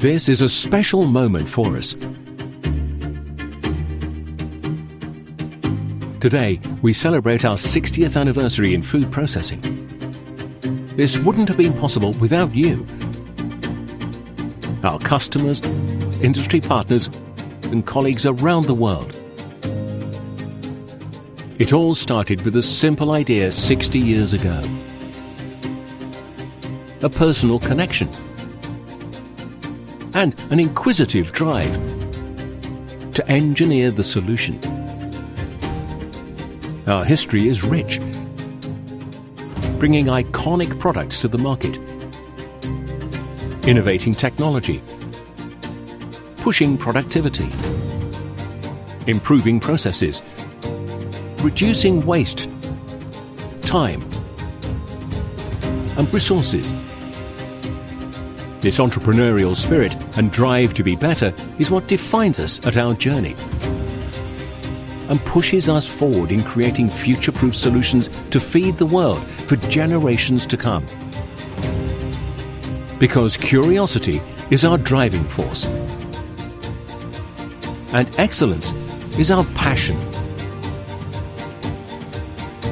This is a special moment for us. Today, we celebrate our 60th anniversary in food processing. This wouldn't have been possible without you. Our customers, industry partners, and colleagues around the world. It all started with a simple idea 60 years ago a personal connection, and an inquisitive drive to engineer the solution. Our history is rich, bringing iconic products to the market, innovating technology, pushing productivity, improving processes, reducing waste, time, and resources. This entrepreneurial spirit and drive to be better is what defines us at our journey and pushes us forward in creating future proof solutions to feed the world for generations to come. Because curiosity is our driving force, and excellence is our passion.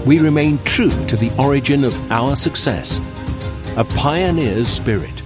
We remain true to the origin of our success a pioneer's spirit.